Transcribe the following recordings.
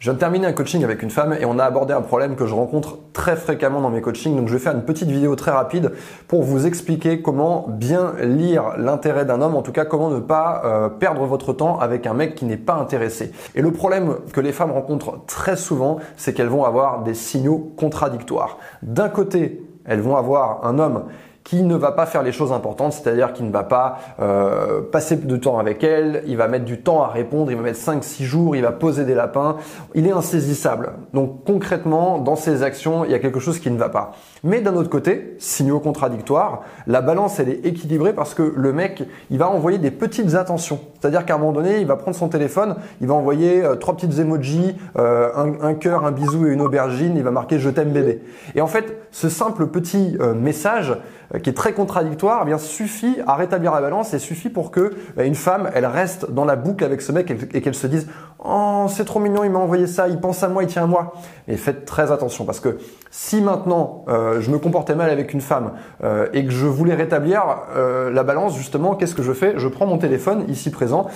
Je viens de terminer un coaching avec une femme et on a abordé un problème que je rencontre très fréquemment dans mes coachings. Donc je vais faire une petite vidéo très rapide pour vous expliquer comment bien lire l'intérêt d'un homme, en tout cas comment ne pas euh, perdre votre temps avec un mec qui n'est pas intéressé. Et le problème que les femmes rencontrent très souvent, c'est qu'elles vont avoir des signaux contradictoires. D'un côté, elles vont avoir un homme qui ne va pas faire les choses importantes, c'est-à-dire qu'il ne va pas euh, passer de temps avec elle, il va mettre du temps à répondre, il va mettre 5-6 jours, il va poser des lapins, il est insaisissable. Donc concrètement, dans ses actions, il y a quelque chose qui ne va pas. Mais d'un autre côté, signaux contradictoires, la balance elle est équilibrée parce que le mec, il va envoyer des petites attentions. C'est-à-dire qu'à un moment donné, il va prendre son téléphone, il va envoyer euh, trois petites emojis, euh, un, un cœur, un bisou et une aubergine, il va marquer je t'aime bébé. Et en fait, ce simple petit message, euh, qui est très contradictoire, eh bien suffit à rétablir la balance et suffit pour que une femme, elle reste dans la boucle avec ce mec et qu'elle se dise "Oh, c'est trop mignon, il m'a envoyé ça, il pense à moi, il tient à moi." Et faites très attention parce que si maintenant euh, je me comportais mal avec une femme euh, et que je voulais rétablir la balance justement, qu'est-ce que je fais? Je prends mon téléphone ici présent,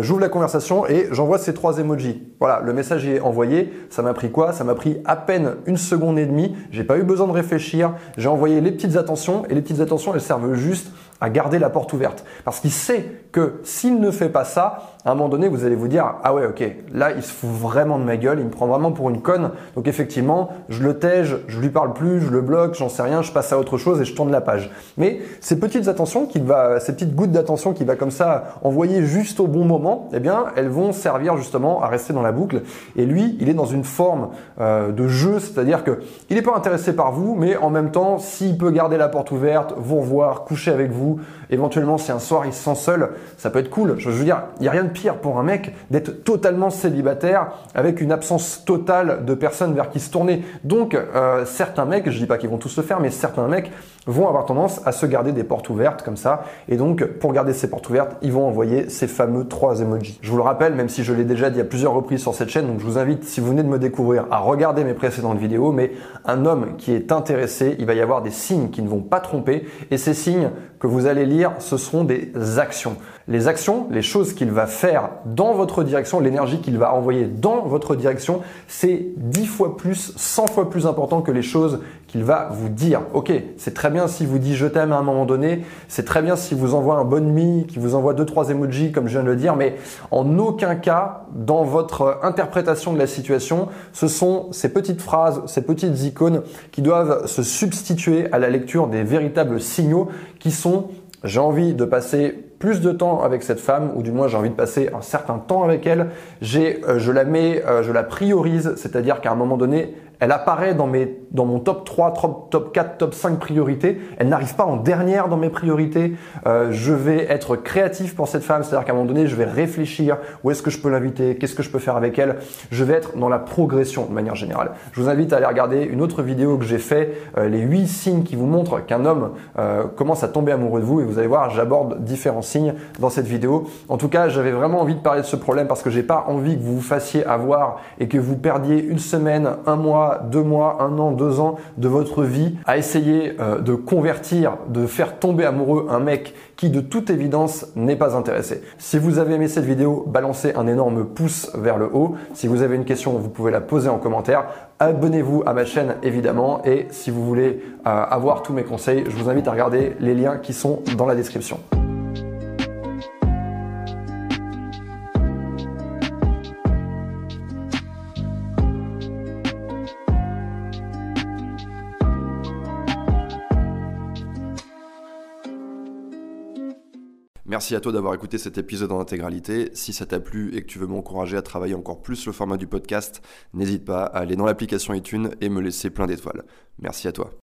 j'ouvre la conversation et j'envoie ces trois emojis. Voilà, le message est envoyé. Ça m'a pris quoi? Ça m'a pris à peine une seconde et demie. J'ai pas eu besoin de réfléchir. J'ai envoyé les petites attentions et les petites attentions, elles servent juste à garder la porte ouverte. Parce qu'il sait que s'il ne fait pas ça, à un moment donné, vous allez vous dire, ah ouais, ok, là, il se fout vraiment de ma gueule, il me prend vraiment pour une conne. Donc effectivement, je le tège, je lui parle plus, je le bloque, j'en sais rien, je passe à autre chose et je tourne la page. Mais ces petites attentions qu'il va, ces petites gouttes d'attention qu'il va comme ça envoyer juste au bon moment, eh bien, elles vont servir justement à rester dans la boucle. Et lui, il est dans une forme euh, de jeu, c'est-à-dire que il n'est pas intéressé par vous, mais en même temps, s'il peut garder la porte ouverte, vous revoir, coucher avec vous, éventuellement si un soir il se sent seul, ça peut être cool. Je veux dire, il n'y a rien de pire pour un mec d'être totalement célibataire avec une absence totale de personnes vers qui se tourner. Donc euh, certains mecs, je dis pas qu'ils vont tous le faire, mais certains mecs vont avoir tendance à se garder des portes ouvertes comme ça. Et donc pour garder ces portes ouvertes, ils vont envoyer ces fameux trois emojis. Je vous le rappelle, même si je l'ai déjà dit à plusieurs reprises sur cette chaîne, donc je vous invite, si vous venez de me découvrir, à regarder mes précédentes vidéos. Mais un homme qui est intéressé, il va y avoir des signes qui ne vont pas tromper. Et ces signes que vous allez lire, ce seront des actions. Les actions, les choses qu'il va faire dans votre direction, l'énergie qu'il va envoyer dans votre direction, c'est 10 fois plus, 100 fois plus important que les choses qu'il va vous dire. Ok, c'est très bien si vous dit je t'aime à un moment donné, c'est très bien si vous envoie un bonne nuit, qui vous envoie deux trois emojis comme je viens de le dire, mais en aucun cas dans votre interprétation de la situation, ce sont ces petites phrases, ces petites icônes qui doivent se substituer à la lecture des véritables signaux qui sont j'ai envie de passer plus de temps avec cette femme, ou du moins j'ai envie de passer un certain temps avec elle. J'ai, euh, je la mets, euh, je la priorise, c'est-à-dire qu'à un moment donné, elle apparaît dans, mes, dans mon top 3, top, top 4, top 5 priorités. Elle n'arrive pas en dernière dans mes priorités. Euh, je vais être créatif pour cette femme, c'est-à-dire qu'à un moment donné, je vais réfléchir où est-ce que je peux l'inviter, qu'est-ce que je peux faire avec elle? Je vais être dans la progression de manière générale. Je vous invite à aller regarder une autre vidéo que j'ai fait, les 8 signes qui vous montrent qu'un homme commence à tomber amoureux de vous. Et vous allez voir, j'aborde différents signes dans cette vidéo. En tout cas, j'avais vraiment envie de parler de ce problème parce que j'ai pas envie que vous vous fassiez avoir et que vous perdiez une semaine, un mois, deux mois, un an, deux ans de votre vie à essayer euh, de convertir, de faire tomber amoureux un mec qui de toute évidence n'est pas intéressé. Si vous avez aimé cette vidéo, balancez un énorme pouce vers le haut. Si vous avez une question, vous pouvez la poser en commentaire. Abonnez-vous à ma chaîne évidemment et si vous voulez euh, avoir tous mes conseils, je vous invite à regarder les liens qui sont dans la description. Merci à toi d'avoir écouté cet épisode en intégralité. Si ça t'a plu et que tu veux m'encourager à travailler encore plus le format du podcast, n'hésite pas à aller dans l'application iTunes et me laisser plein d'étoiles. Merci à toi.